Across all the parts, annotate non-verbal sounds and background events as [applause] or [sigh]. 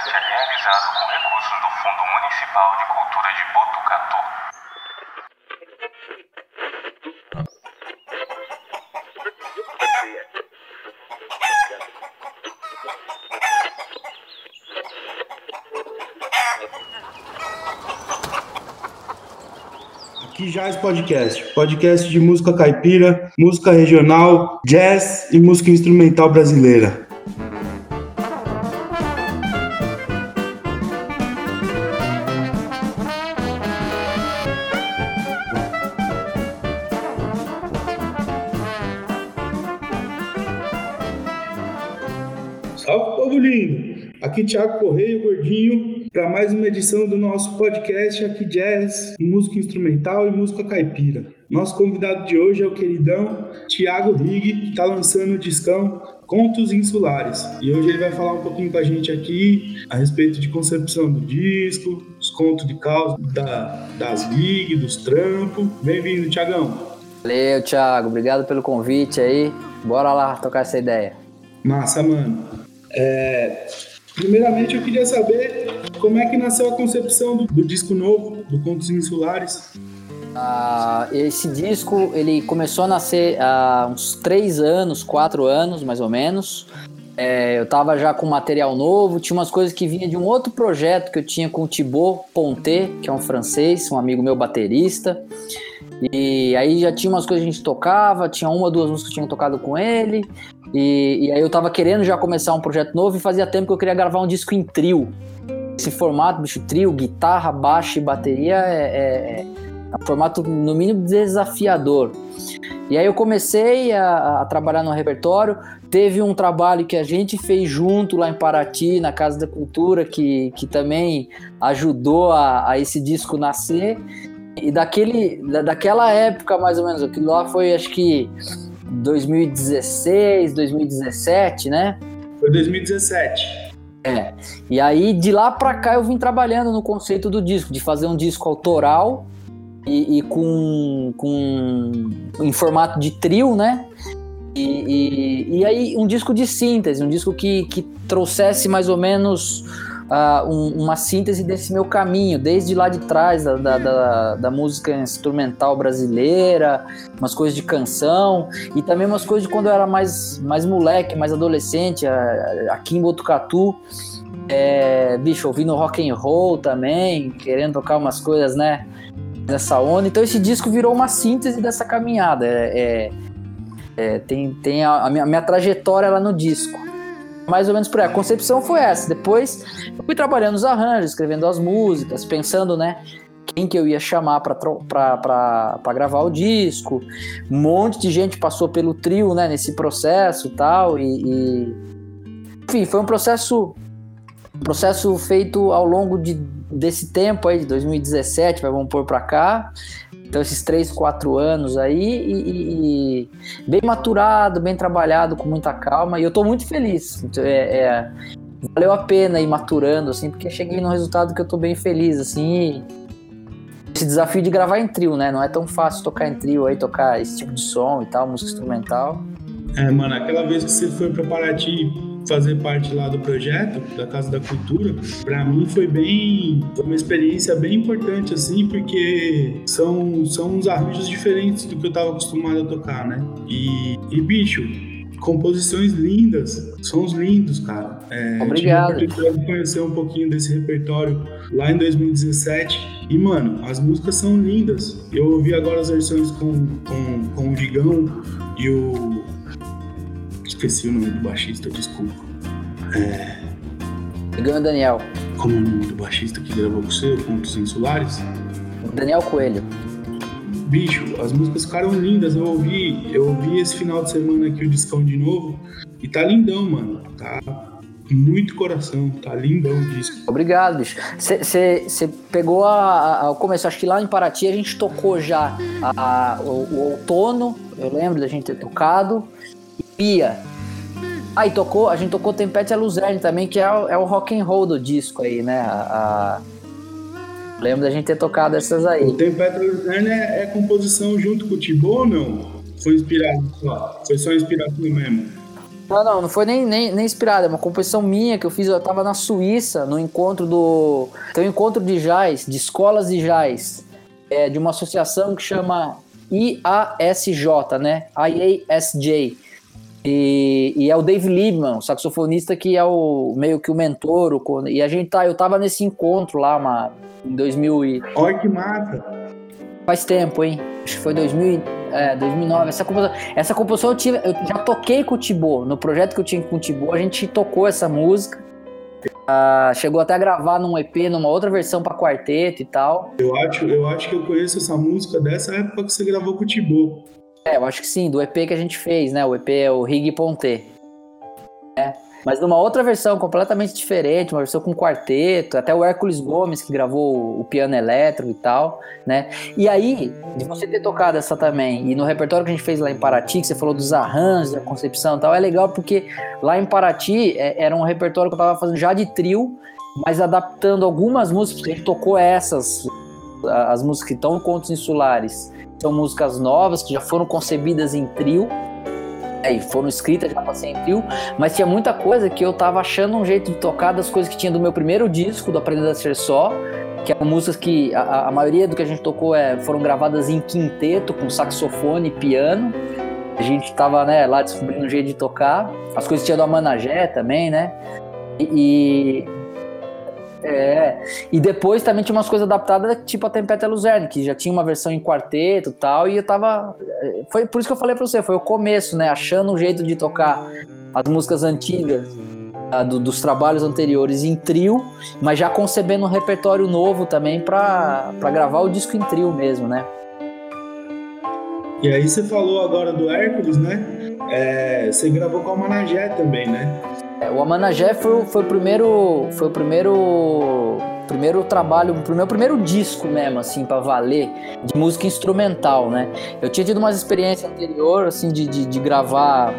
podcast é realizado com recursos do Fundo Municipal de Cultura de Botucatu. Aqui Jazz Podcast, podcast de música caipira, música regional, jazz e música instrumental brasileira. Thiago Correia, o Gordinho, para mais uma edição do nosso podcast aqui Jazz, música instrumental e música caipira. Nosso convidado de hoje é o queridão Thiago Rig, que está lançando o discão Contos Insulares. E hoje ele vai falar um pouquinho com a gente aqui a respeito de concepção do disco, os contos de causa da, das gigs, dos trampos. Bem-vindo, Thiagão! Valeu, Thiago. Obrigado pelo convite aí. Bora lá tocar essa ideia. Massa, mano. É, primeiramente, eu queria saber como é que nasceu a concepção do, do disco novo, do Contos Insulares. Ah, esse disco ele começou a nascer há uns três anos, quatro anos mais ou menos. É, eu tava já com material novo, tinha umas coisas que vinha de um outro projeto que eu tinha com o Thibaut Ponté, que é um francês, um amigo meu baterista. E aí já tinha umas coisas que a gente tocava, tinha uma, duas músicas que eu tinha tocado com ele. E, e, aí eu tava querendo já começar um projeto novo e fazia tempo que eu queria gravar um disco em trio. Esse formato, bicho, trio, guitarra, baixo e bateria é, é, é um formato no mínimo desafiador. E aí eu comecei a, a, trabalhar no repertório. Teve um trabalho que a gente fez junto lá em Paraty, na Casa da Cultura, que, que também ajudou a, a esse disco nascer. E daquele, daquela época, mais ou menos, aquilo lá foi acho que 2016, 2017, né? Foi 2017. É. E aí de lá pra cá eu vim trabalhando no conceito do disco, de fazer um disco autoral e, e com, com em formato de trio, né? E, e, e, aí um disco de síntese, um disco que, que trouxesse mais ou menos uh, um, uma síntese desse meu caminho, desde lá de trás da, da, da, da, música instrumental brasileira, umas coisas de canção e também umas coisas de quando eu era mais, mais moleque, mais adolescente, aqui em Botucatu. É, bicho, ouvindo rock and roll também, querendo tocar umas coisas, né? Nessa onda. Então esse disco virou uma síntese dessa caminhada. É, é, é tem, tem a, a, minha, a minha trajetória lá no disco mais ou menos por aí. A concepção foi essa. Depois eu fui trabalhando os arranjos, escrevendo as músicas, pensando, né? Quem que eu ia chamar para gravar o disco. Um monte de gente passou pelo trio, né? Nesse processo tal, e, e... Enfim, foi um processo processo feito ao longo de, desse tempo aí, de 2017, vamos pôr para cá. Então, esses três, quatro anos aí, e, e, bem maturado, bem trabalhado, com muita calma, e eu tô muito feliz. É, é, valeu a pena ir maturando, assim, porque cheguei num resultado que eu tô bem feliz, assim. Esse desafio de gravar em trio, né? Não é tão fácil tocar em trio aí, tocar esse tipo de som e tal, música instrumental. É, mano, aquela vez que você foi pra Paraty fazer parte lá do projeto da Casa da Cultura, para mim foi bem, foi uma experiência bem importante assim, porque são são uns arranjos diferentes do que eu tava acostumado a tocar, né? E, e bicho, composições lindas, sons lindos, cara. É, Obrigado. Tive a conhecer um pouquinho desse repertório lá em 2017 e, mano, as músicas são lindas. Eu ouvi agora as versões com, com, com o Digão e o Esqueci o nome do baixista, desculpa. É. Ganho Daniel. Como é o nome do baixista que gravou com você, Pontos Insulares? Daniel Coelho. Bicho, as músicas ficaram lindas. Eu ouvi, eu ouvi esse final de semana aqui o discão de novo e tá lindão, mano. Tá muito coração, tá lindão o disco. Obrigado, bicho. Você pegou a, a, começo, acho que lá em Paraty a gente tocou já a, a, o, o, outono, eu lembro da gente ter tocado. Pia, Aí tocou, a gente tocou Tempete a Luzerne também, que é o, é o rock and roll do disco aí, né? A, a... Lembro da gente ter tocado essas aí. O Tempete a Luzerne é, é, composição junto com o Tibo ou não? Foi inspirado só? Foi só inspiração mesmo? Não, não, não foi nem, nem, nem inspirada, é uma composição minha que eu fiz, eu tava na Suíça, no encontro do. Tem um encontro de jazz, de escolas de jazz, é, de uma associação que chama IASJ, né? IASJ. E, e é o Dave Liebman, o saxofonista que é o meio que o mentor. O, e a gente tá, eu tava nesse encontro lá, uma, em 2000 e... Olha que massa! Faz tempo, hein? Acho que foi 2000, é, 2009. Essa composição, essa composição eu, tive, eu já toquei com o Tibo. No projeto que eu tinha com o Tibo, a gente tocou essa música. Uh, chegou até a gravar num EP, numa outra versão para quarteto e tal. Eu acho, eu acho que eu conheço essa música dessa época que você gravou com o Tibo. É, eu acho que sim, do EP que a gente fez, né? O EP é o Rig Ponte. É. Mas numa outra versão completamente diferente, uma versão com quarteto, até o Hércules Gomes que gravou o piano elétrico e tal, né? E aí, de você ter tocado essa também, e no repertório que a gente fez lá em Paraty, que você falou dos arranjos, da concepção e tal, é legal porque lá em Paraty é, era um repertório que eu tava fazendo já de trio, mas adaptando algumas músicas, porque a gente tocou essas, as músicas que estão em Contos Insulares, são músicas novas que já foram concebidas em trio, é, e foram escritas já passei em trio, mas tinha muita coisa que eu tava achando um jeito de tocar das coisas que tinha do meu primeiro disco, do Aprendendo a Ser Só, que eram músicas que a, a maioria do que a gente tocou é, foram gravadas em quinteto, com saxofone e piano. A gente tava né, lá descobrindo um jeito de tocar. As coisas tinha do Amanagé também, né? E, é, e depois também tinha umas coisas adaptadas, tipo a Tempesta Luzerne, que já tinha uma versão em quarteto e tal, e eu tava. Foi por isso que eu falei pra você, foi o começo, né? Achando um jeito de tocar as músicas antigas. Do, dos trabalhos anteriores em trio, mas já concebendo um repertório novo também para gravar o disco em trio mesmo, né? E aí você falou agora do Hércules, né? É, você gravou com a Managé também, né? É, o Amanagé foi, foi o primeiro. Foi o primeiro. Primeiro trabalho, o meu primeiro disco mesmo, assim, para valer, de música instrumental, né? Eu tinha tido umas experiências anterior, assim, de, de, de gravar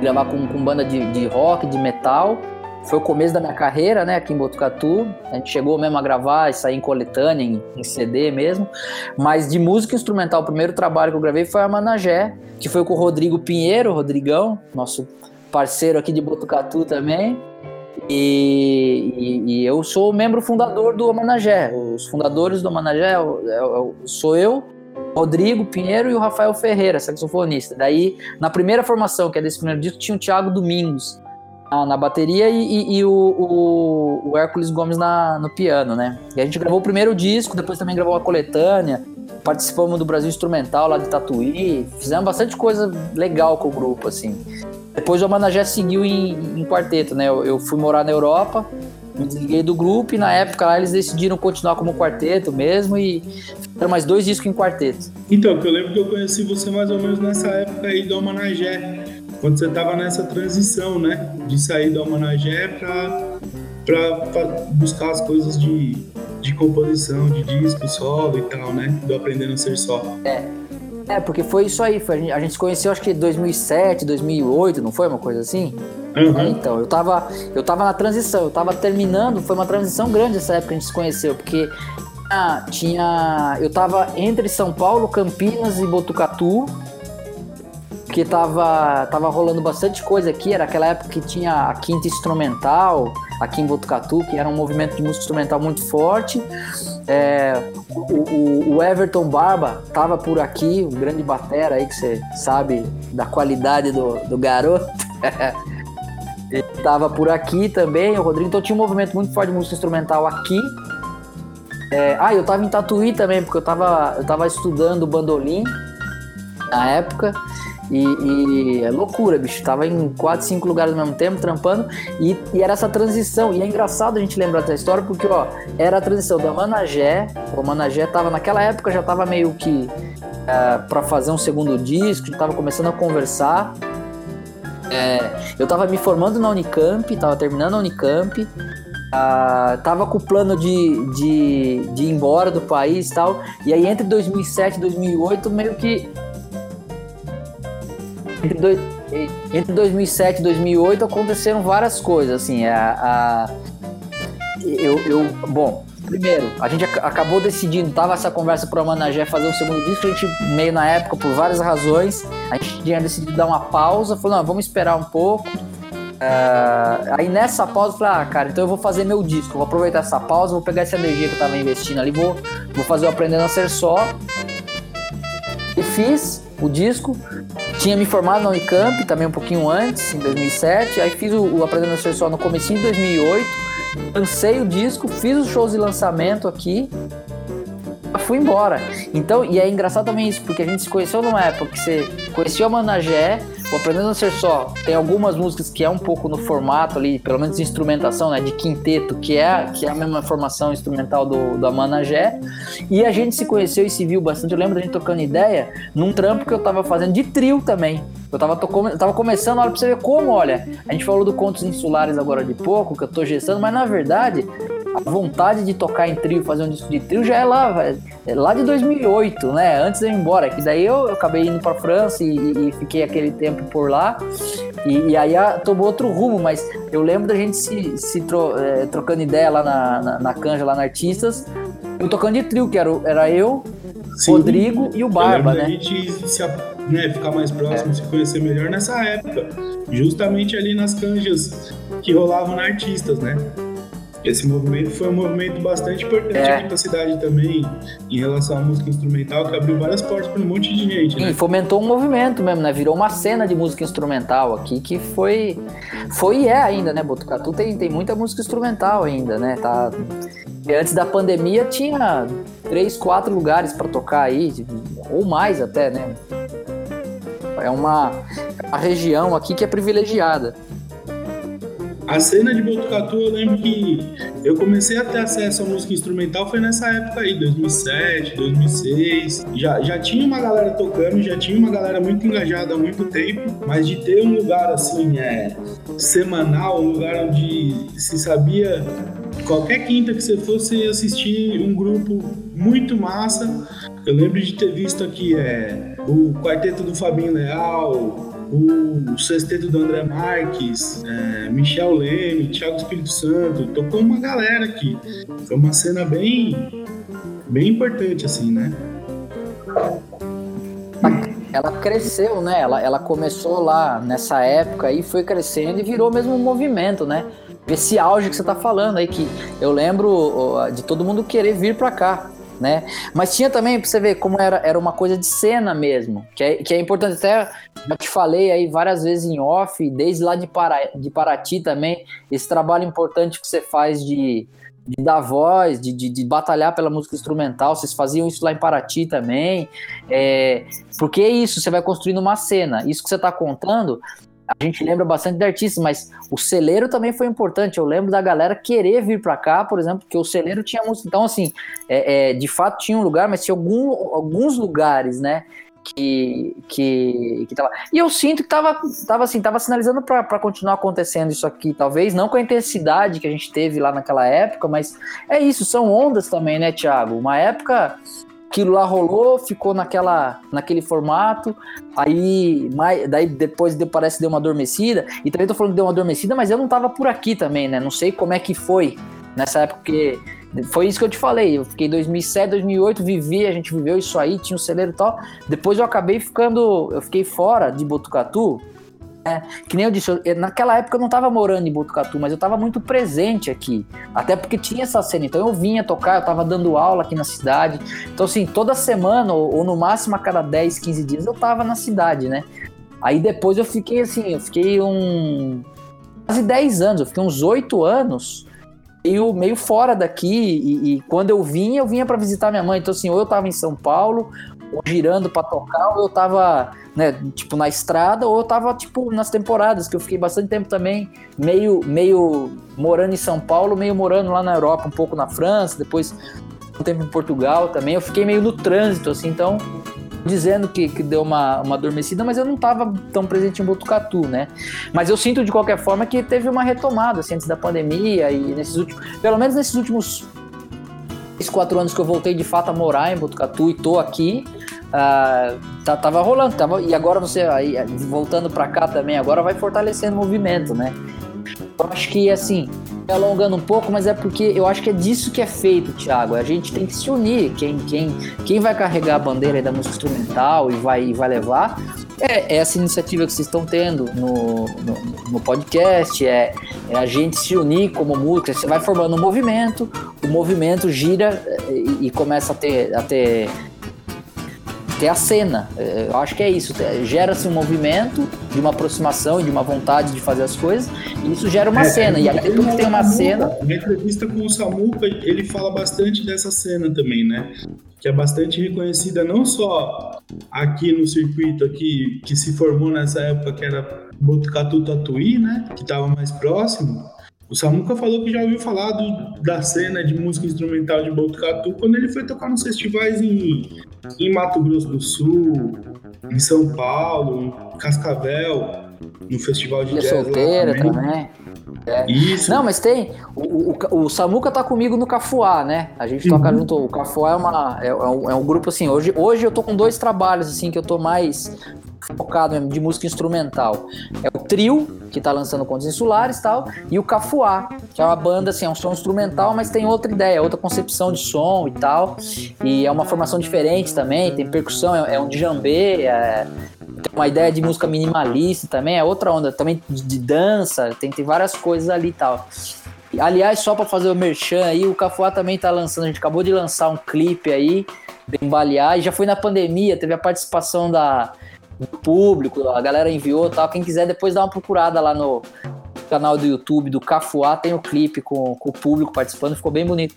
gravar com, com banda de, de rock, de metal. Foi o começo da minha carreira, né, aqui em Botucatu. A gente chegou mesmo a gravar e sair em coletânea, em, em, CD mesmo. Mas de música instrumental, o primeiro trabalho que eu gravei foi a Managé, que foi com o Rodrigo Pinheiro, Rodrigão, nosso parceiro aqui de Botucatu também. E, e, e, eu sou membro fundador do Amanagé. Os fundadores do Amanagé sou eu, Rodrigo Pinheiro e o Rafael Ferreira, saxofonista. Daí, na primeira formação, que é desse primeiro disco, tinha o Thiago Domingos na, na bateria e, e o, o, o, Hércules Gomes na, no piano, né? E a gente gravou o primeiro disco, depois também gravou a coletânea, participamos do Brasil Instrumental lá de Tatuí, fizemos bastante coisa legal com o grupo, assim. Depois o Amanagé seguiu em, em quarteto, né? Eu, eu, fui morar na Europa, me desliguei do grupo e na época lá eles decidiram continuar como quarteto mesmo e fizeram mais dois discos em quarteto. Então, que eu lembro que eu conheci você mais ou menos nessa época aí do Amanagé, quando você tava nessa transição, né? De sair do pra, pra buscar as coisas de, de composição, de disco, solo e tal, né? Do Aprendendo a Ser Só. É. É, porque foi isso aí. Foi, a, gente, a gente se conheceu acho que em 2007, 2008, não foi uma coisa assim? Uhum. Então, eu tava, eu tava na transição, eu tava terminando, foi uma transição grande essa época que a gente se conheceu, porque tinha, tinha eu tava entre São Paulo, Campinas e Botucatu, porque tava, tava rolando bastante coisa aqui, era aquela época que tinha a quinta instrumental aqui em Botucatu, que era um movimento de música instrumental muito forte. É, o, o, Everton Barba tava por aqui, um grande batera aí que você sabe da qualidade do, do garoto. [laughs] Ele tava por aqui também, o Rodrigo. Então tinha um movimento muito forte de música instrumental aqui. É, ah, eu tava em Tatuí também, porque eu tava, eu tava estudando bandolim na época. E, e, é loucura, bicho. Tava em quatro, cinco lugares ao mesmo tempo, trampando. E, e, era essa transição. E é engraçado a gente lembrar dessa história, porque, ó, era a transição da Managé. O Managé tava, naquela época, já tava meio que é, para fazer um segundo disco, tava começando a conversar. É, eu tava me formando na Unicamp, tava terminando a Unicamp. Uh, tava com o plano de, de, de ir embora do país e tal. E aí, entre 2007 e 2008, meio que entre, dois, entre 2007 e 2008 aconteceram várias coisas, assim, a, a eu, eu, bom, primeiro, a gente ac acabou decidindo, tava essa conversa pro Managé fazer o segundo disco, a gente meio na época, por várias razões, a gente tinha decidido dar uma pausa, falou, não, vamos esperar um pouco. Uh, aí nessa pausa eu falei, ah, cara, então eu vou fazer meu disco, vou aproveitar essa pausa, vou pegar essa energia que eu tava investindo ali, vou, vou fazer o Aprendendo a Ser Só. E fiz o disco, tinha me formado na Unicamp também um pouquinho antes, em 2007, aí fiz o, o Aprendendo a Ser Só no começo de 2008, lancei o disco, fiz os shows de lançamento aqui, fui embora. Então, e é engraçado também isso, porque a gente se conheceu numa época que você conheceu a Managé, o Aprendendo a Ser Só tem algumas músicas que é um pouco no formato ali, pelo menos de instrumentação, né, de quinteto, que é, que é a mesma formação instrumental do, do Amanagé. E a gente se conheceu e se viu bastante. Eu lembro da gente trocando ideia num trampo que eu tava fazendo de trio também. Eu tava, tô, eu tava começando, olha pra você ver como, olha. A gente falou do Contos Insulares agora de pouco, que eu tô gestando, mas na verdade a vontade de tocar em trio, fazer um disco de trio já é lá, é lá de 2008, né? Antes de eu ir embora. Que daí eu, eu acabei indo para França e, e, fiquei aquele tempo por lá. E, e aí a, tomou outro rumo, mas eu lembro da gente se, se tro, é, trocando ideia lá na, na, na, Canja, lá na Artistas. Eu tocando de trio, que era, era eu, Sim, Rodrigo e o Barba, né? A gente se, né, ficar mais próximo, é. se conhecer melhor nessa época. Justamente ali nas canjas que rolavam na Artistas, né? Esse movimento foi um movimento bastante importante é. aqui pra cidade também, em relação à música instrumental, que abriu várias portas para um monte de gente. Né? E fomentou um movimento mesmo, né? Virou uma cena de música instrumental aqui que foi. Foi e é ainda, né? Botucatu tem, tem muita música instrumental ainda, né? Tá. Antes da pandemia tinha três, quatro lugares para tocar aí, ou mais até, né? É uma, é uma região aqui que é privilegiada. A cena de Botucatu, eu lembro que eu comecei a ter acesso à música instrumental foi nessa época aí, 2007, 2006. Já, já tinha uma galera tocando, já tinha uma galera muito engajada há muito tempo, mas de ter um lugar assim, é, semanal, um lugar onde se sabia qualquer quinta que você fosse assistir um grupo muito massa. Eu lembro de ter visto aqui é, o quarteto do Fabinho Leal, o sexteto do André Marques, é, Michel Leme, Thiago Espírito Santo, tocou uma galera aqui. Foi uma cena bem, bem importante, assim, né? Ela cresceu, né? Ela, ela começou lá nessa época e foi crescendo e virou mesmo um movimento, né? Esse auge que você tá falando aí, que eu lembro de todo mundo querer vir para cá né? Mas tinha também, pra você ver como era, era uma coisa de cena mesmo, que é, que é importante, até já te falei aí várias vezes em off, desde lá de, Para, de Paraty também, esse trabalho importante que você faz de, de dar voz, de, de, de, batalhar pela música instrumental, vocês faziam isso lá em Paraty também, é, porque é isso, você vai construindo uma cena, isso que você está contando a gente lembra bastante de artistas, mas o celeiro também foi importante. Eu lembro da galera querer vir para cá, por exemplo, porque o celeiro tinha música. Então, assim, é, é, de fato tinha um lugar, mas tinha algum, alguns lugares, né? Que, que, que tava. E eu sinto que tava, tava assim, tava sinalizando para continuar acontecendo isso aqui, talvez, não com a intensidade que a gente teve lá naquela época, mas é isso, são ondas também, né, Thiago? Uma época aquilo lá rolou, ficou naquela, naquele formato, aí mais, daí depois parece que deu uma adormecida, e também tô falando que deu uma adormecida, mas eu não tava por aqui também, né? Não sei como é que foi nessa época, porque foi isso que eu te falei, eu fiquei 2007, 2008, vivi, a gente viveu isso aí, tinha um celeiro e tal, depois eu acabei ficando, eu fiquei fora de Botucatu, é, que nem eu disse, eu, naquela época eu não estava morando em Botucatu, mas eu estava muito presente aqui. Até porque tinha essa cena. Então eu vinha tocar, eu estava dando aula aqui na cidade. Então, assim, toda semana, ou, ou, no máximo a cada 10, 15 dias, eu estava na cidade, né? Aí depois eu fiquei assim, eu fiquei um. quase 10 anos, eu fiquei uns 8 anos meio, meio fora daqui. E, e quando eu vinha, eu vinha para visitar minha mãe. Então, assim, ou eu estava em São Paulo, ou girando para tocar, ou eu tava, né, tipo, na estrada, ou eu tava, tipo, nas temporadas, que eu fiquei bastante tempo também, meio, meio morando em São Paulo, meio morando lá na Europa, um pouco na França, depois um tempo em Portugal também. Eu fiquei meio no trânsito, assim, então dizendo que, que deu uma, uma adormecida, mas eu não estava tão presente em Botucatu, né? Mas eu sinto de qualquer forma que teve uma retomada assim, antes da pandemia e nesses últimos, pelo menos nesses últimos três, quatro anos que eu voltei de fato a morar em Botucatu e tô aqui, uh, tá, tava rolando, tava, e agora você, aí, voltando para cá também, agora vai fortalecendo o movimento, né? Eu acho que, assim, alongando um pouco, mas é porque eu acho que é disso que é feito, Thiago. A gente tem que se unir. Quem, quem, quem vai carregar a bandeira da música instrumental e vai, e vai levar é, é essa iniciativa que vocês estão tendo no, no, no podcast, é, é, a gente se unir como música. Você vai formando um movimento, o movimento gira eh, e, e começa a ter, a ter ter a cena. É, eu acho que é isso. Gera-se um movimento de uma aproximação e de uma vontade de fazer as coisas, e isso gera uma é, cena. E aí depois que tem uma cena. Na entrevista com o Samuca, ele fala bastante dessa cena também, né? Que é bastante reconhecida não só aqui no circuito aqui que se formou nessa época que era Botucatu Tatuí, né? Que estava mais próximo o Samuca falou que já ouviu falar do, da cena de música instrumental de Botucatu quando ele foi tocar nos festivais em, em Mato Grosso do Sul, em São Paulo, em Cascavel, no festival de jazz solteira também. também. É. Isso. Não, mas tem. O, o, o, Samuca tá comigo no Cafuá, né? A gente toca uhum. junto. O Cafuá é, uma, é, é, um, é um grupo assim. Hoje, hoje eu tô com dois trabalhos assim que eu tô mais focado mesmo de música instrumental. É o Trio, que tá lançando Contos Insulares e tal, e o Cafuá, que é uma banda, assim, é um som instrumental, mas tem outra ideia, outra concepção de som e tal. E é uma formação diferente também, tem percussão, é, é um djambê, é, tem uma ideia de música minimalista também, é outra onda, também de dança, tem, tem várias coisas ali e tal. Aliás, só para fazer o merchan aí, o Cafuá também tá lançando, a gente acabou de lançar um clipe aí, bem balear, e já foi na pandemia, teve a participação da do público, a galera enviou tal. Quem quiser depois dá uma procurada lá no canal do YouTube do Cafuá, tem o clipe com, com o público participando, ficou bem bonito.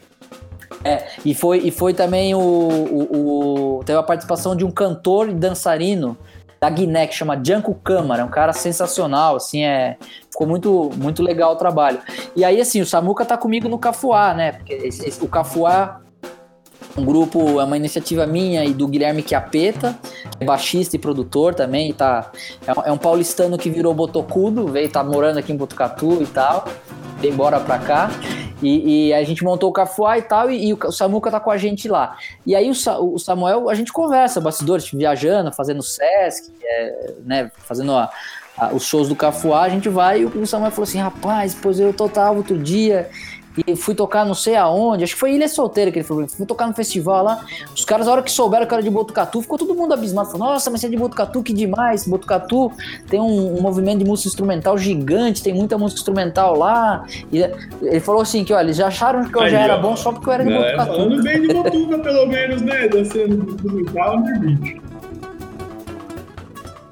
É, e foi, e foi também o, o, o, Teve a participação de um cantor e dançarino da Guiné, que chama Janko Câmara, um cara sensacional, assim, é. Ficou muito, muito legal o trabalho. E aí, assim, o Samuca tá comigo no Cafuá, né? Porque esse, esse, o Cafuá um grupo, é uma iniciativa minha e do Guilherme Chiapeta, é baixista e produtor também, tá, é, um é paulistano que virou botocudo, veio, tá morando aqui em Botucatu e tal, veio embora pra cá, e, e, a gente montou o Cafuá e tal, e, e, o Samuca tá com a gente lá. E aí o, o Samuel, a gente conversa, bastidores, viajando, fazendo Sesc, é, né, fazendo a, a, os shows do Cafuá, a gente vai, e o Samuel falou assim, rapaz, pois eu total outro dia e fui tocar não sei aonde, acho que foi Ilha Solteira que ele falou, fui tocar no festival lá, os caras, a hora que souberam que era de Botucatu, ficou todo mundo abismado, falou, nossa, mas você é de Botucatu, que demais, Botucatu tem um, um, movimento de música instrumental gigante, tem muita música instrumental lá, e ele falou assim, que olha, eles já acharam que eu Aí, já era ó, bom só porque eu era de Botucatu. Falando bem de Botucatu, pelo menos, né, da cena instrumental, né, bicho?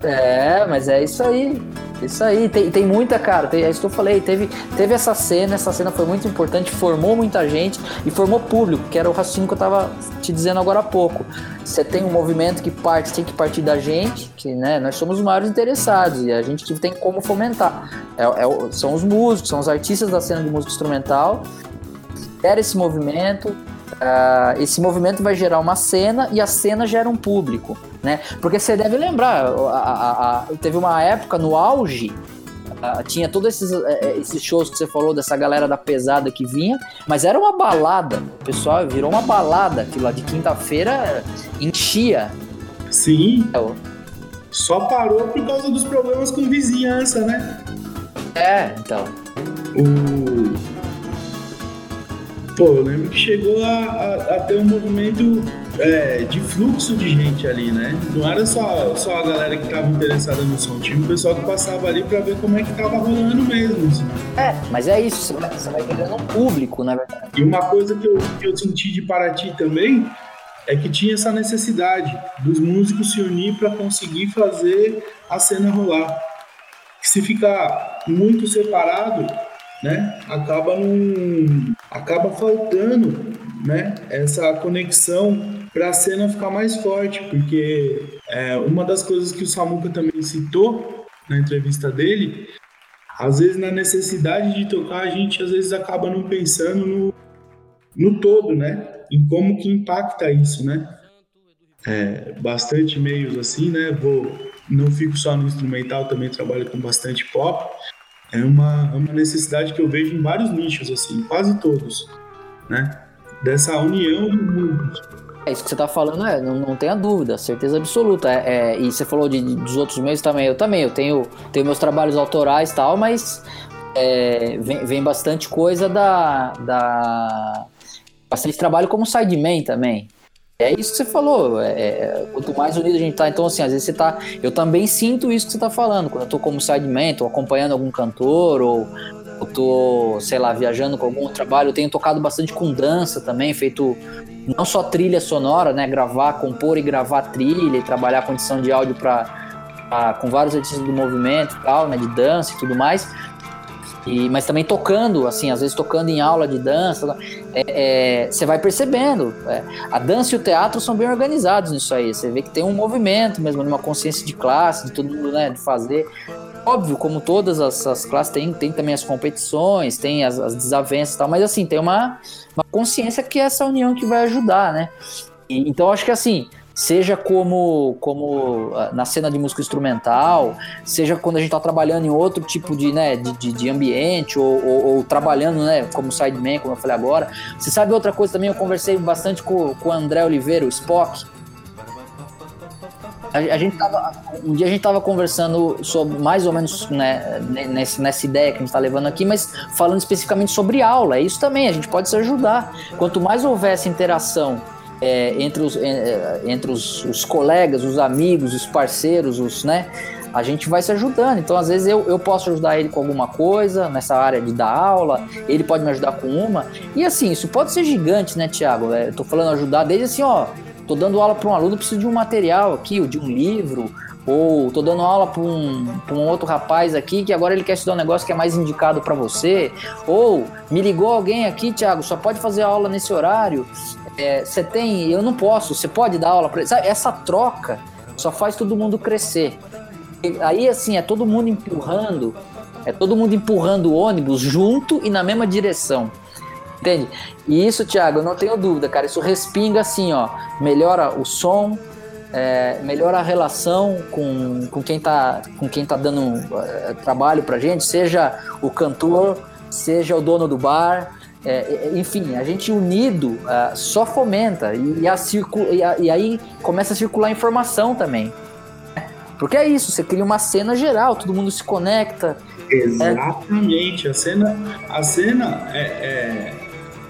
É, mas é isso aí. Isso aí, tem, tem muita, cara, tem, é isso que eu falei, teve, teve essa cena, essa cena foi muito importante, formou muita gente e formou público, que era o raciocínio que eu tava te dizendo agora há pouco. Você tem um movimento que parte, tem que partir da gente, que né, nós somos os maiores interessados e a gente tem como fomentar. É, é, são os músicos, são os artistas da cena de música instrumental, era esse movimento, Uh, esse movimento vai gerar uma cena e a cena gera um público, né? Porque você deve lembrar, a, a, a, teve uma época no auge, uh, tinha todos esses, uh, esses shows que você falou dessa galera da pesada que vinha, mas era uma balada, o pessoal virou uma balada, aquilo lá de quinta-feira enchia. Sim. Então, Só parou por causa dos problemas com vizinhança, né? É, então. O Pô, eu lembro que chegou a, a, a ter um movimento é, de fluxo de gente ali, né? Não era só, só a galera que tava interessada no som, tinha o pessoal que passava ali pra ver como é que tava rolando mesmo. Assim. É, mas é isso, você vai, você vai pegando um público, na verdade. E uma coisa que eu, que eu senti de Paraty também é que tinha essa necessidade dos músicos se unir para conseguir fazer a cena rolar. Se ficar muito separado, né, acaba num, acaba faltando, né, essa conexão para a cena ficar mais forte, porque é, uma das coisas que o Samuca também citou na entrevista dele, às vezes na necessidade de tocar a gente às vezes acaba não pensando no, no todo, né, em como que impacta isso, né. É, bastante meios assim, né, vou não fico só no instrumental, também trabalho com bastante pop é uma, é uma necessidade que eu vejo em vários nichos, assim, quase todos, né? Dessa união do mundo. É isso que você está falando, é, não, não tenha dúvida, certeza absoluta. É, é, e você falou de, dos outros meios também, eu também, eu tenho, tenho meus trabalhos autorais e tal, mas é, vem, vem bastante coisa da, da. Bastante trabalho como sideman também. É isso que você falou. É, é, quanto mais unido a gente tá, então assim, às vezes você tá. Eu também sinto isso que você tá falando. Quando eu tô como sideman, tô acompanhando algum cantor, ou eu tô, sei lá, viajando com algum trabalho, eu tenho tocado bastante com dança também, feito não só trilha sonora, né? Gravar, compor e gravar trilha, e trabalhar condição de áudio para com vários artistas do movimento e tal, né? De dança e tudo mais. E, mas também tocando, assim, às vezes tocando em aula de dança, é, é, você vai percebendo. É, a dança e o teatro são bem organizados nisso aí. Você vê que tem um movimento mesmo, uma consciência de classe, de todo mundo, né, de fazer. Óbvio, como todas as, as classes, tem, tem também as competições, tem as, as desavenças e tal, mas assim, tem uma, uma consciência que é essa união que vai ajudar, né? E, então, acho que assim, seja como, como ah, na cena de música instrumental, seja quando a gente está trabalhando em outro tipo de, né, de, de, ambiente, ou, ou, ou, trabalhando né, como sideman, como eu falei agora. Você sabe outra coisa também? Eu conversei bastante com, com o André Oliveira, o Spock. A, gente tava, um dia a gente estava conversando sobre mais ou menos né, nessa, nessa ideia que a gente está levando aqui, mas falando especificamente sobre aula. É isso também, a gente pode se ajudar. Quanto mais houver essa interação é, entre, os, é, entre os, os, colegas, os amigos, os parceiros, os, né? A gente vai se ajudando. Então, às vezes, eu, eu posso ajudar ele com alguma coisa nessa área de dar aula, ele pode me ajudar com uma. E assim, isso pode ser gigante, né, Tiago? É, eu tô falando ajudar desde assim, ó, tô dando aula para um aluno, preciso de um material aqui, ou de um livro, ou tô dando aula para um, um outro rapaz aqui que agora ele quer estudar um negócio que é mais indicado para você, ou me ligou alguém aqui, Tiago, só pode fazer aula nesse horário você é, tem, eu não posso, você pode dar aula para ele. Sabe, essa troca só faz todo mundo crescer. E aí, assim, é todo mundo empurrando, é todo mundo empurrando o ônibus junto e na mesma direção. Entende? E isso, Thiago, eu não tenho dúvida, cara. Isso respinga assim, ó. Melhora o som, é, melhora a relação com, com, quem tá, com quem tá dando é, trabalho pra gente, seja o cantor, seja o dono do bar, é, é, enfim, a gente unido uh, só fomenta e, a circu e, a, e, aí começa a circular informação também. Porque é isso, você cria uma cena geral, todo mundo se conecta. Exatamente, é. a cena, a cena é, é,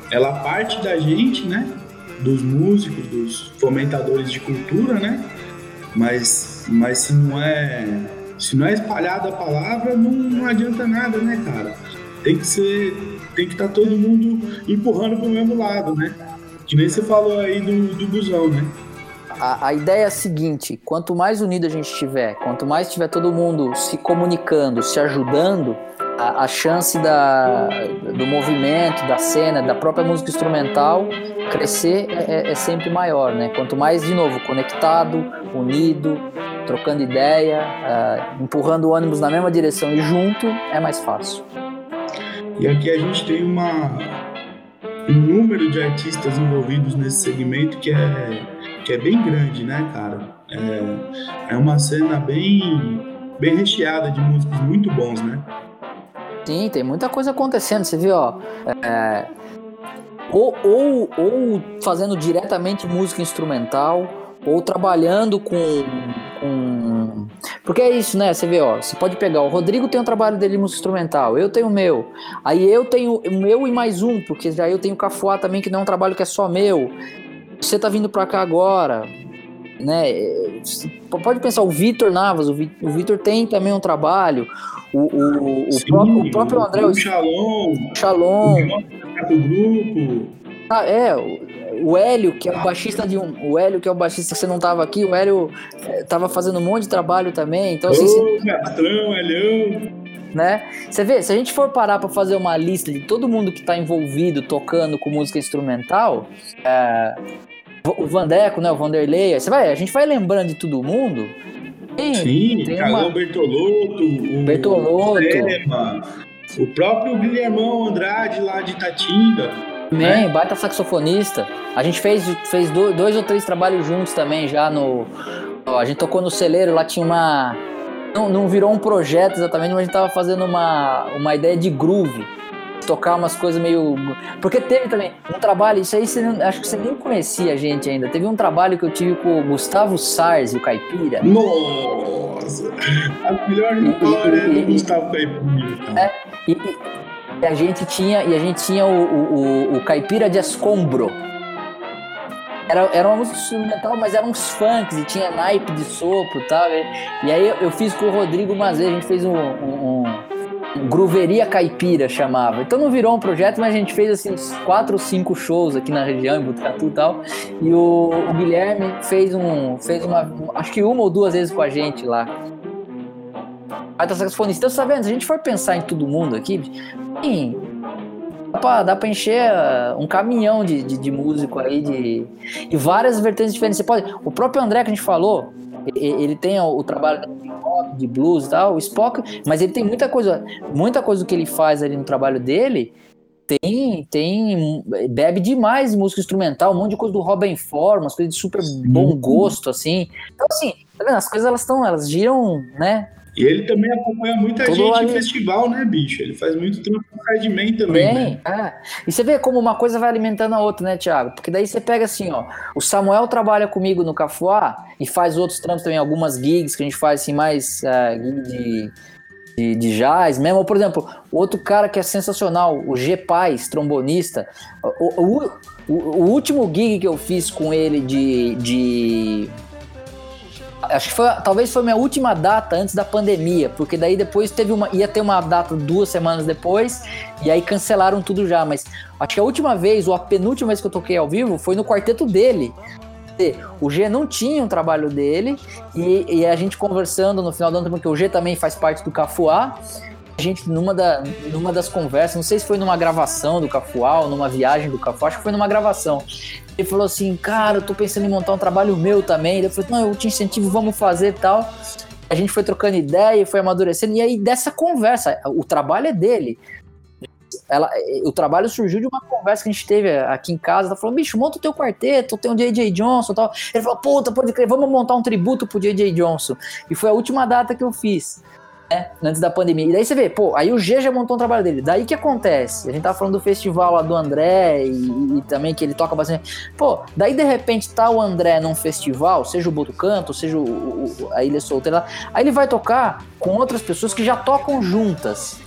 ela parte da gente, né? Dos músicos, dos fomentadores de cultura, né? Mas, mas se não é se não é espalhada a palavra, não, não adianta nada, né, cara? Tem que ser tem que estar tá todo mundo empurrando para o mesmo lado, né? Que nem você falou aí do, do busão, né? A, a, ideia é a seguinte: quanto mais unido a gente estiver, quanto mais tiver todo mundo se comunicando, se ajudando, a, a chance da, do movimento, da cena, da própria música instrumental crescer é, é, é sempre maior, né? Quanto mais, de novo, conectado, unido, trocando ideia, uh, empurrando o ônibus na mesma direção e junto, é mais fácil. E aqui a gente tem uma, um número de artistas envolvidos nesse segmento que é, que é bem grande, né, cara? É, é uma cena bem, bem recheada de músicos muito bons, né? Sim, tem muita coisa acontecendo. Você viu, ó. É, ou, ou, ou fazendo diretamente música instrumental, ou trabalhando com, com. Porque é isso, né? Você vê, ó, você pode pegar, o Rodrigo tem o trabalho dele música instrumental, eu tenho o meu. Aí eu tenho o meu e mais um, porque já eu tenho o Cafuá também, que não é um trabalho que é só meu. Você tá vindo pra cá agora, né? Pode pensar, o Vitor Navas, o Vitor tem também um trabalho. O, o, o, Sim, próprio, o próprio André. O Shalom. Shalom. O grupo. Ah, é, o Hélio, que é o baixista de um. O Hélio, que é o baixista, você não tava aqui, o Hélio é, tava fazendo um monte de trabalho também. Então, assim. Ô, Gastrão, Hélio! Né? Você vê, se a gente for parar para fazer uma lista de todo mundo que tá envolvido tocando com música instrumental, é, o Vandeco, né, o Vanderlei, você vai, a gente vai lembrando de todo mundo. Sim, tem uma... Bertolotto, o Bertolotto. o próprio Guilhermão Andrade lá de Tatinga. Também, é. baita saxofonista. A gente fez, fez dois ou três trabalhos juntos também já no. A gente tocou no celeiro, lá tinha uma. Não, não virou um projeto exatamente, mas a gente tava fazendo uma, uma ideia de groove. Tocar umas coisas meio. Porque teve também um trabalho, isso aí você não, acho que você nem conhecia a gente ainda. Teve um trabalho que eu tive com o Gustavo Sars e o Caipira. Nossa! A melhor história do Gustavo Caipira. É, E, e a gente tinha, e a gente tinha o, o, o, o Caipira de Escombro. Era, era uma música instrumental, mas eram uns funks e tinha naipe de sopro e tal. E, aí eu, eu, fiz com o Rodrigo uma vez, a gente fez um, um, um Gruveria Caipira chamava. Então não virou um projeto, mas a gente fez assim uns quatro ou cinco shows aqui na região, em Botucatu e tal. E o, o Guilherme fez um. fez uma. acho que uma ou duas vezes com a gente lá. Aí tá saxofonista. Então, tá vendo? Se a gente for pensar em todo mundo aqui, sim, dá pra, dá pra encher uh, um caminhão de, de, de, músico aí, de, e várias vertentes diferentes. Você pode. O próprio André que a gente falou, ele tem o, o trabalho de blues e tal, o Spock, mas ele tem muita coisa, muita coisa que ele faz ali no trabalho dele. Tem, tem, bebe demais música instrumental, um monte de coisa do Robin Ford, umas coisas de super bom gosto, assim. Então, assim, tá vendo? As coisas elas estão, elas giram, né? E ele também acompanha muita Todo gente em festival, né, bicho? Ele faz muito trampo com Redman também, Bem, né? É. E você vê como uma coisa vai alimentando a outra, né, Thiago? Porque daí você pega assim, ó, o Samuel trabalha comigo no Cafuá e faz outros trampos também, algumas gigs que a gente faz assim, mais uh, gig de, de, de jazz mesmo. Ou, por exemplo, outro cara que é sensacional, o G Paz, trombonista. O, o, o, o último gig que eu fiz com ele de, de acho que foi, talvez foi minha última data antes da pandemia, porque daí depois teve uma, ia ter uma data duas semanas depois, e aí cancelaram tudo já, mas acho que a última vez, ou a penúltima vez que eu toquei ao vivo, foi no quarteto dele. O G não tinha um trabalho dele, e, e a gente conversando no final do ano, porque o G também faz parte do Cafuá, a gente, numa, da, numa das conversas, não sei se foi numa gravação do Cafuá ou numa viagem do Cafuá, acho que foi numa gravação. Ele falou assim, cara, eu tô pensando em montar um trabalho meu também. Eu falei, não, eu te incentivo, vamos fazer e tal. A gente foi trocando ideia foi amadurecendo. E aí, dessa conversa, o trabalho é dele. Ela, o trabalho surgiu de uma conversa que a gente teve aqui em casa. Ela falou, bicho, monta o teu quarteto, tem o J.J. Johnson e tal. Ele falou, puta, pode crer, vamos montar um tributo pro J.J. Johnson. E foi a última data que eu fiz né? Antes da pandemia. E daí você vê, pô, aí o G já montou um trabalho dele. Daí que acontece? A gente tava falando do festival lá do André e, e, também que ele toca bastante. Pô, daí de repente tá o André num festival, seja o Botucanto, seja o, o, a Ilha Solteira lá. Aí ele vai tocar com outras pessoas que já tocam juntas.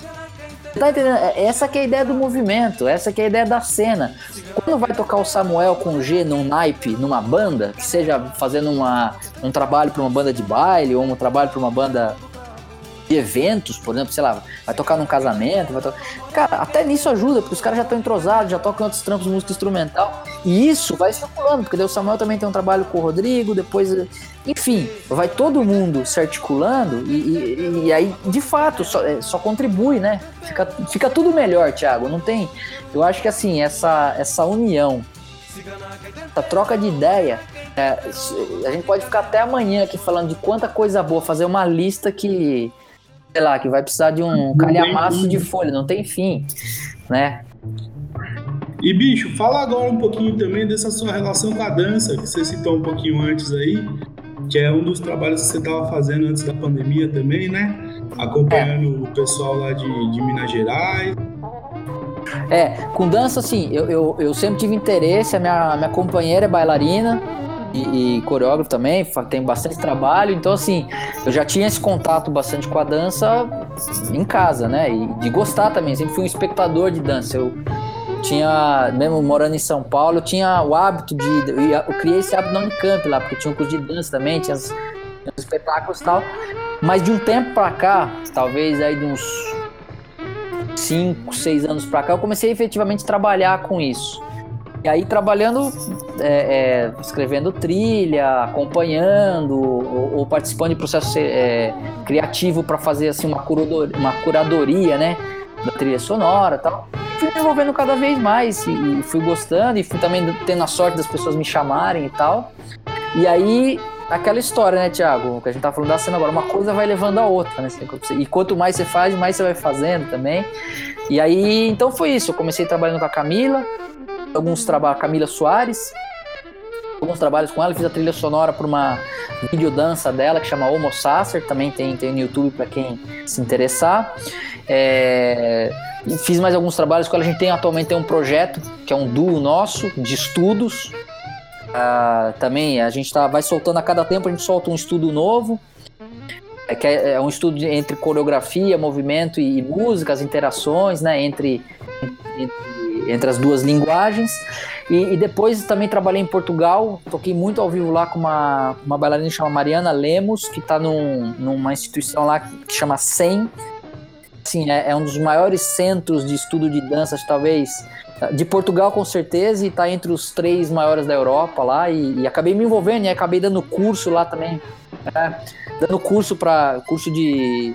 Tá entendendo? É, essa que é a ideia do movimento, essa que é a ideia da cena. Quando vai tocar o Samuel com o G num naipe, numa banda, que seja fazendo uma, um trabalho para uma banda de baile ou um trabalho para uma banda de eventos, por exemplo, sei lá, vai tocar num casamento, vai tocar... Cara, até nisso ajuda, porque os caras já estão entrosados, já tocam outros trampos música instrumental, e isso vai circulando, porque o Samuel também tem um trabalho com o Rodrigo, depois, enfim, vai todo mundo se articulando, e, e, e aí, de fato, só, é, só contribui, né? Fica, fica tudo melhor, Thiago, não tem... Eu acho que, assim, essa, essa união, essa troca de ideia, é, a gente pode ficar até amanhã aqui falando de quanta coisa boa, fazer uma lista que lá, que vai precisar de um calhamaço de folha, não tem fim, né? E bicho, fala agora um pouquinho também dessa sua relação com a dança, que você citou um pouquinho antes aí, que é um dos trabalhos que você estava fazendo antes da pandemia também, né? Acompanhando é. o pessoal lá de, de Minas Gerais. É, com dança, assim, eu, eu, eu sempre tive interesse, a minha, minha companheira é bailarina, e, e coreógrafo também, tem bastante trabalho, então assim, eu já tinha esse contato bastante com a dança em casa, né? E de gostar também, sempre fui um espectador de dança. Eu tinha, mesmo morando em São Paulo, eu tinha o hábito de. Eu criei esse hábito no Unicamp lá, porque tinha um curso de dança também, tinha os, espetáculos e tal. Mas de um tempo pra cá, talvez aí de uns 5, 6 anos pra cá, eu comecei efetivamente a trabalhar com isso. E aí trabalhando, é, é, escrevendo trilha, acompanhando ou, ou participando de processo é, criativo para fazer assim uma curadoria, uma curadoria, né, da trilha sonora, tal. Fui desenvolvendo cada vez mais e, e fui gostando e fui também tendo a sorte das pessoas me chamarem e tal. E aí aquela história, né, Tiago? Que a gente tá falando da cena agora, uma coisa vai levando a outra, né? E quanto mais você faz, mais você vai fazendo também. E aí, então foi isso. Eu comecei trabalhando com a Camila, alguns trabalhos, Camila Soares, alguns trabalhos com ela, fiz a trilha sonora para uma videodança dela que chama Homo Sacer, também tem, tem no YouTube para quem se interessar. É, fiz mais alguns trabalhos com ela, a gente tem atualmente tem um projeto que é um duo nosso de estudos. Uh, também a gente tá, vai soltando a cada tempo, a gente solta um estudo novo. é, que é, é um estudo entre coreografia, movimento e, e música, as interações, né, entre, entre, entre as duas linguagens. E, e, depois também trabalhei em Portugal, toquei muito ao vivo lá com uma, uma bailarina chamada Mariana Lemos, que está num, numa instituição lá que, chama SEM. Assim, é, é, um dos maiores centros de estudo de danças, talvez, de Portugal com certeza, e está entre os três maiores da Europa lá. E, e acabei me envolvendo e acabei dando curso lá também. Né? Dando curso para curso de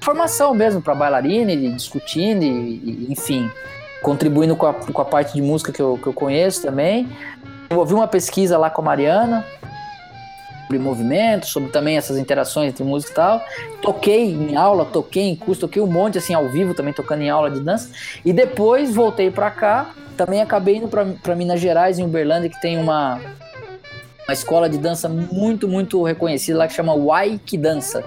formação mesmo para bailarina, e discutindo, e, e enfim contribuindo com a, com a parte de música que eu, que eu conheço também. Desenvolvi uma pesquisa lá com a Mariana sobre movimento, sobre também essas interações entre música e tal. Toquei em aula, toquei em curso, toquei um monte assim ao vivo também tocando em aula de dança. E depois voltei para cá, também acabei indo para Minas Gerais, em Uberlândia, que tem uma uma escola de dança muito, muito reconhecida lá que chama Waik Dança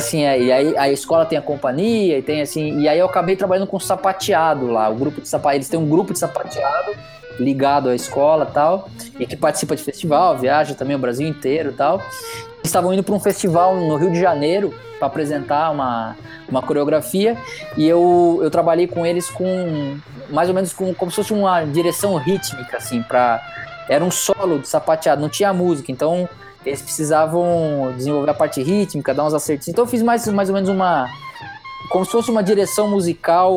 assim, é, e aí a escola tem a companhia e tem assim, e aí eu acabei trabalhando com sapateado lá, o grupo de sapateado, eles têm um grupo de sapateado ligado à escola tal, e que participa de festival, viaja também o Brasil inteiro tal. Eles estavam indo para um festival no Rio de Janeiro para apresentar uma, uma coreografia e eu, eu trabalhei com eles com mais ou menos com, como se fosse uma direção rítmica assim para era um solo de sapateado, não tinha música, então eles precisavam desenvolver a parte rítmica, dar uns acertos. Então eu fiz mais, mais ou menos uma. Como se fosse uma direção musical,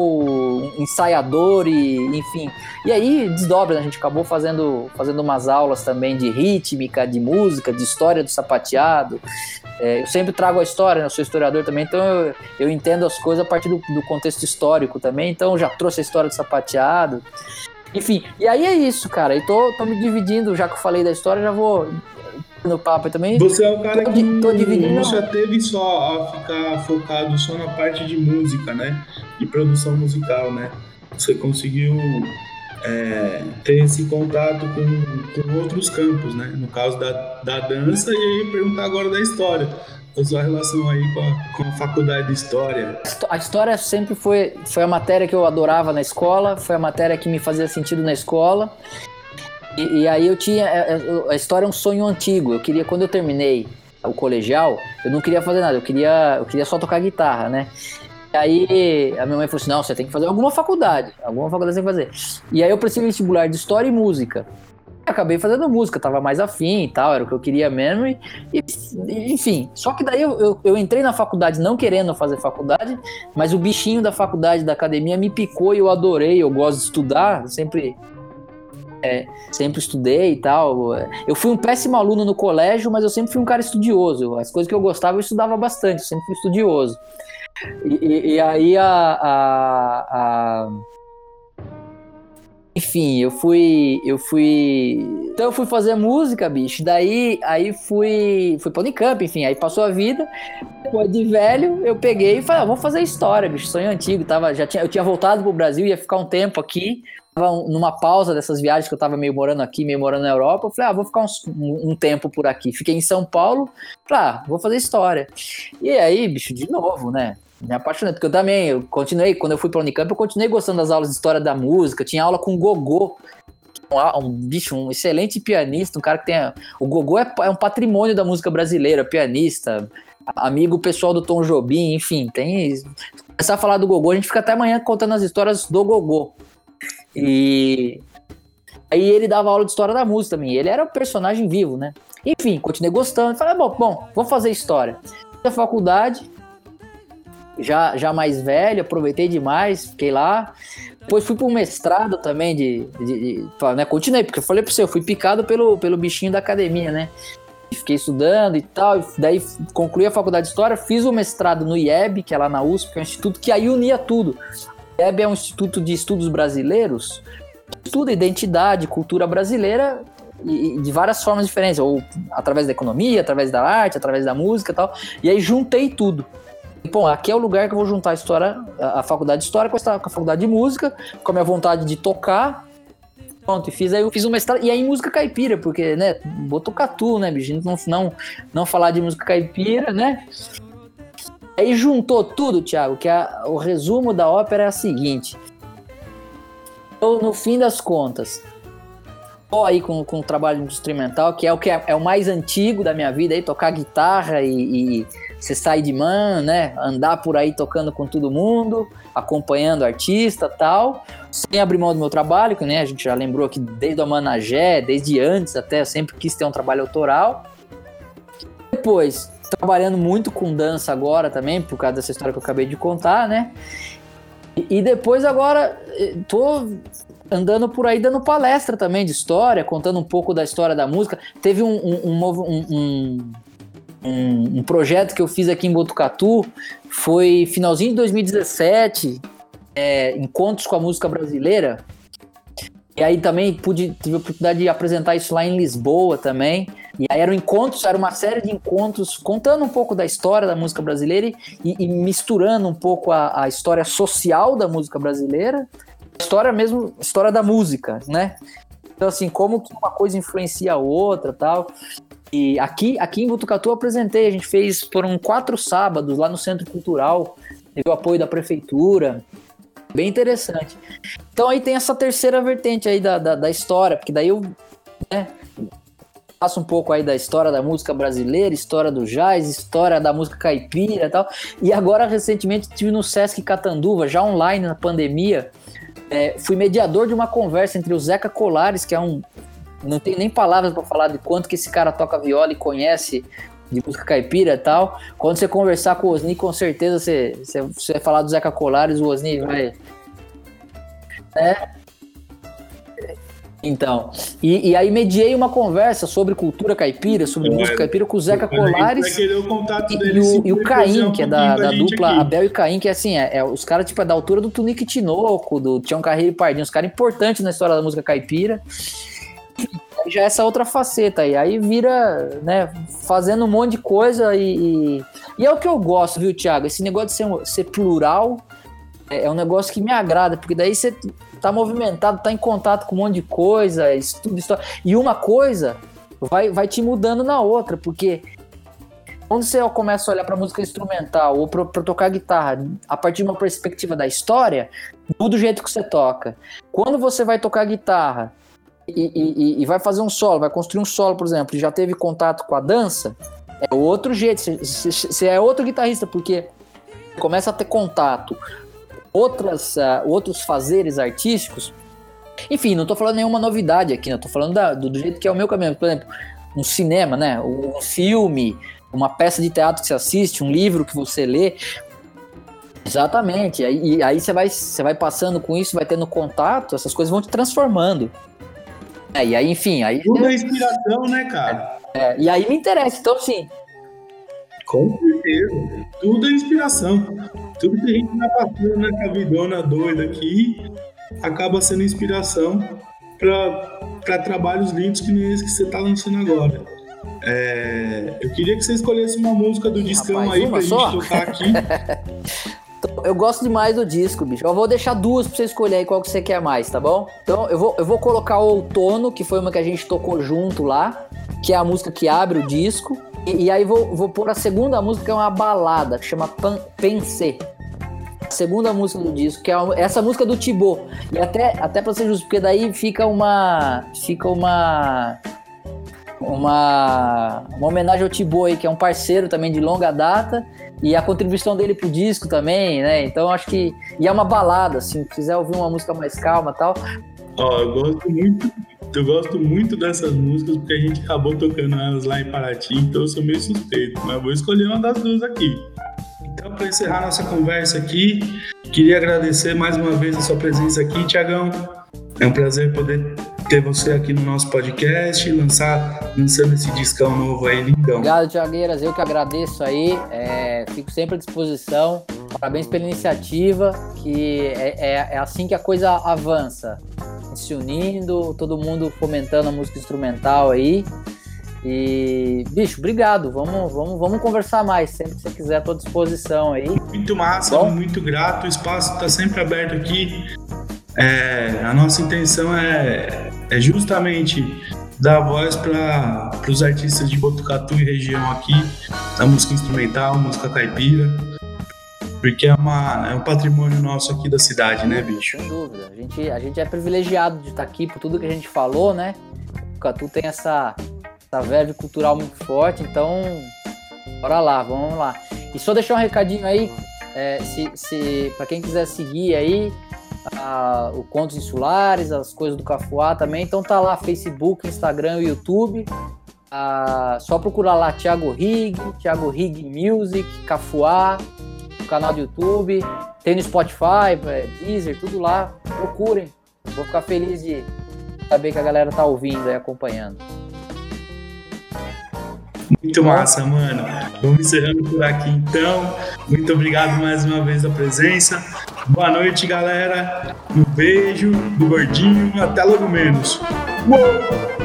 ensaiador e enfim. E aí desdobra, né? a gente acabou fazendo, fazendo umas aulas também de rítmica, de música, de história do sapateado. É, eu sempre trago a história, né? eu sou historiador também, então eu, eu entendo as coisas a partir do, do contexto histórico também. Então já trouxe a história do sapateado. Enfim, e aí é isso, cara. E tô, tô me dividindo, já que eu falei da história, já vou no papo também. Você é o cara tô, que tô dividindo. não só a ficar focado só na parte de música, né? E produção musical, né? Você conseguiu é, ter esse contato com, com outros campos, né? No caso da, da dança e aí perguntar agora da história. A sua relação aí com a, com a faculdade de História? A história sempre foi, foi a matéria que eu adorava na escola, foi a matéria que me fazia sentido na escola. E, e, aí eu tinha. É, é, a história é um sonho antigo. Eu queria, quando eu terminei o colegial, eu não queria fazer nada, eu queria, eu queria só tocar guitarra, né? E aí a minha mãe falou assim: não, você tem que fazer alguma faculdade. Alguma faculdade você tem que fazer. E aí eu preciso vestibular de história e música. Acabei fazendo música, tava mais afim e tal, era o que eu queria mesmo. E, e enfim, só que daí eu, eu, eu, entrei na faculdade não querendo fazer faculdade, mas o bichinho da faculdade, da academia, me picou e eu adorei. Eu gosto de estudar, sempre é, sempre estudei e tal. Eu fui um péssimo aluno no colégio, mas eu sempre fui um cara estudioso. As coisas que eu gostava, eu estudava bastante, eu sempre fui estudioso. E, e, e aí a, a, a, Enfim, eu fui. Eu fui. Então eu fui fazer música, bicho. Daí aí fui. Fui pra Unicamp, enfim, aí passou a vida. Depois de velho, eu peguei e falei, ah, vou fazer história, bicho. Sonho antigo. Tava, já tinha, eu tinha voltado pro Brasil, ia ficar um tempo aqui numa pausa dessas viagens que eu tava meio morando aqui, meio morando na Europa, eu falei, ah, vou ficar uns, um, um, tempo por aqui. Fiquei em São Paulo, falei, ah, vou fazer história. E aí, bicho, de novo, né? Me apaixonei, porque eu também, eu continuei, quando eu fui pra Unicamp, eu continuei gostando das aulas de história da música, tinha aula com o Gogô, um, um bicho, um excelente pianista, um cara que tem. O Gogô é, é um patrimônio da música brasileira, pianista, amigo pessoal do Tom Jobim, enfim, tem. Começar a falar do Gogô, a gente fica até amanhã contando as histórias do Gogô. E aí ele dava aula de história da música também. Ele era um personagem vivo, né? Enfim, continuei gostando. Falei, bom, bom, vou fazer história. Fiz a faculdade, já, já mais velho, aproveitei demais, fiquei lá. Depois fui para um mestrado também de, de, de, né, continuei, porque eu falei para você, eu fui picado pelo, pelo bichinho da academia, né? Fiquei estudando e tal, e daí concluí a faculdade de História, fiz o mestrado no IEB, que é lá na USP, que é um instituto que aí unia tudo. IEB é um instituto de estudos brasileiros, estuda identidade, cultura brasileira e, de várias formas diferentes, ou através da economia, através da arte, através da música e tal. E aí juntei tudo. Bom, aqui é o lugar que eu vou juntar a história, a, faculdade de história com a, faculdade de música, com a minha vontade de tocar. Pronto, e fiz aí eu fiz um mestrado, e aí música caipira, porque, né, vou tocar tu, né, bicho, não, não, não falar de música caipira, né? Aí juntou tudo, Thiago, que a, o resumo da ópera é a seguinte. Eu, no fim das contas, tô aí com, com o trabalho instrumental, que é o que é, é, o mais antigo da minha vida, aí, tocar guitarra e, e você sair de man, né? Andar por aí tocando com todo mundo, acompanhando artista tal, sem abrir mão do meu trabalho, que né, a gente já lembrou aqui desde o Managé, desde antes até, eu sempre quis ter um trabalho autoral. Depois, trabalhando muito com dança agora também, por causa dessa história que eu acabei de contar, né? E, e depois agora eh, tô andando por aí dando palestra também de história, contando um pouco da história da música. Teve um, um, um, um um, um, projeto que eu fiz aqui em Botucatu, foi finalzinho de 2017, é, Encontros com a Música Brasileira. E aí também pude, tive a oportunidade de apresentar isso lá em Lisboa também. E aí eram encontros, era uma série de encontros contando um pouco da história da música brasileira e, e misturando um pouco a, a, história social da música brasileira, história mesmo, história da música, né? Então assim, como que uma coisa influencia a outra, tal. E aqui, aqui em Botucatu eu apresentei, a gente fez, foram quatro sábados lá no Centro Cultural, teve o apoio da prefeitura, bem interessante. Então aí tem essa terceira vertente aí da, da, da história, porque daí eu né, faço um pouco aí da história da música brasileira, história do jazz, história da música caipira e tal. E agora, recentemente, estive no Sesc Catanduva, já online na pandemia, é, fui mediador de uma conversa entre o Zeca Colares, que é um não tenho nem palavras para falar de quanto que esse cara toca viola e conhece de música caipira e tal. Quando você conversar com o Osni, com certeza você, você, você vai falar do Zeca Colares, o Osni vai. Né? Então, e, e, aí mediei uma conversa sobre cultura caipira, sobre é, música caipira com o Zeca Colares e, o, e o Caim, que é da, da dupla aqui. Abel e Caim, que é assim, é, é os caras tipo, é da altura do Tunique Tinoco, do Tião Carreiro e Pardinho, os caras importantes na história da música caipira já é essa outra faceta aí. Aí vira, né, fazendo um monte de coisa e, e, e é o que eu gosto, viu, Thiago? Esse negócio de ser, ser plural é, é, um negócio que me agrada, porque daí você tá movimentado, tá em contato com um monte de coisa, estudo, história. E uma coisa vai, vai te mudando na outra, porque quando você começa a olhar para música instrumental ou para tocar guitarra a partir de uma perspectiva da história, muda o jeito que você toca. Quando você vai tocar guitarra e, e, e, vai fazer um solo, vai construir um solo, por exemplo, e já teve contato com a dança, é outro jeito. Você é outro guitarrista, porque começa a ter contato outras, uh, outros fazeres artísticos. Enfim, não estou falando nenhuma novidade aqui, não. Tô falando da, do, do, jeito que é o meu caminho. Por exemplo, um cinema, né? Um filme, uma peça de teatro que você assiste, um livro que você lê. Exatamente. E aí você vai, você vai passando com isso, vai tendo contato, essas coisas vão te transformando. É, e aí, enfim, aí. Tudo é inspiração, né, cara? É, e aí me interessa, então sim. Com certeza. Tudo é inspiração. Tudo que a gente tá passando na cabidona doida aqui acaba sendo inspiração para trabalhos lindos que nem esse que você tá lançando agora. É, eu queria que você escolhesse uma música do discão Rapaz, aí pra só? gente tocar aqui. [laughs] Eu gosto demais do disco, bicho. Eu vou deixar duas pra você escolher aí qual que você quer mais, tá bom? Então eu vou, eu vou colocar o Outono, que foi uma que a gente tocou junto lá, que é a música que abre o disco. E, e aí vou, vou pôr a segunda música, que é uma balada, que chama Pan. A segunda música do disco, que é essa música do Tibô. E até, até pra ser justo, porque daí fica uma. Fica uma uma, uma homenagem ao Tiboi, que é um parceiro também de longa data, e a contribuição dele pro disco também, né? Então acho que. E é uma balada, assim, se quiser ouvir uma música mais calma tal. Ó, eu gosto muito. Eu gosto muito dessas músicas porque a gente acabou tocando elas lá em Paraty, então eu sou meio suspeito, mas vou escolher uma das duas aqui. Então, para encerrar nossa conversa aqui, queria agradecer mais uma vez a sua presença aqui, Tiagão. É um prazer poder ter você aqui no nosso podcast, lançar, lançando esse discão novo aí, lindão. Obrigado, Tiagueiras. Eu que agradeço aí. É, fico sempre à disposição. Parabéns pela iniciativa, que é, é, é assim que a coisa avança. Se unindo, todo mundo fomentando a música instrumental aí. E, bicho, obrigado. Vamos, vamos, vamos conversar mais. Sempre que você quiser, à tua disposição aí. Muito massa, Bom? muito grato. O espaço está sempre aberto aqui. É, a nossa intenção é, é justamente dar voz para os artistas de Botucatu e região aqui, da música instrumental, música caipira, porque é, uma, é um patrimônio nosso aqui da cidade, né, bicho? Sem dúvida. A gente, a gente é privilegiado de estar aqui por tudo que a gente falou, né? Botucatu tem essa, essa verve cultural muito forte, então Bora lá, vamos lá. E só deixar um recadinho aí, é, se, se para quem quiser seguir aí, a, o Contos Insulares, as coisas do Cafuá também, então tá lá Facebook, Instagram e YouTube. Ah, só procurar lá Thiago Rig, Thiago Rig Music, Cafuá, no canal do YouTube, tem no Spotify, é, Deezer, tudo lá. Procurem. Vou ficar feliz de saber que a galera tá ouvindo e acompanhando. Muito massa, mano. Vamos encerrando por aqui então. Muito obrigado mais uma vez pela presença. Boa noite, galera. Um beijo do gordinho. Até logo menos. Uou!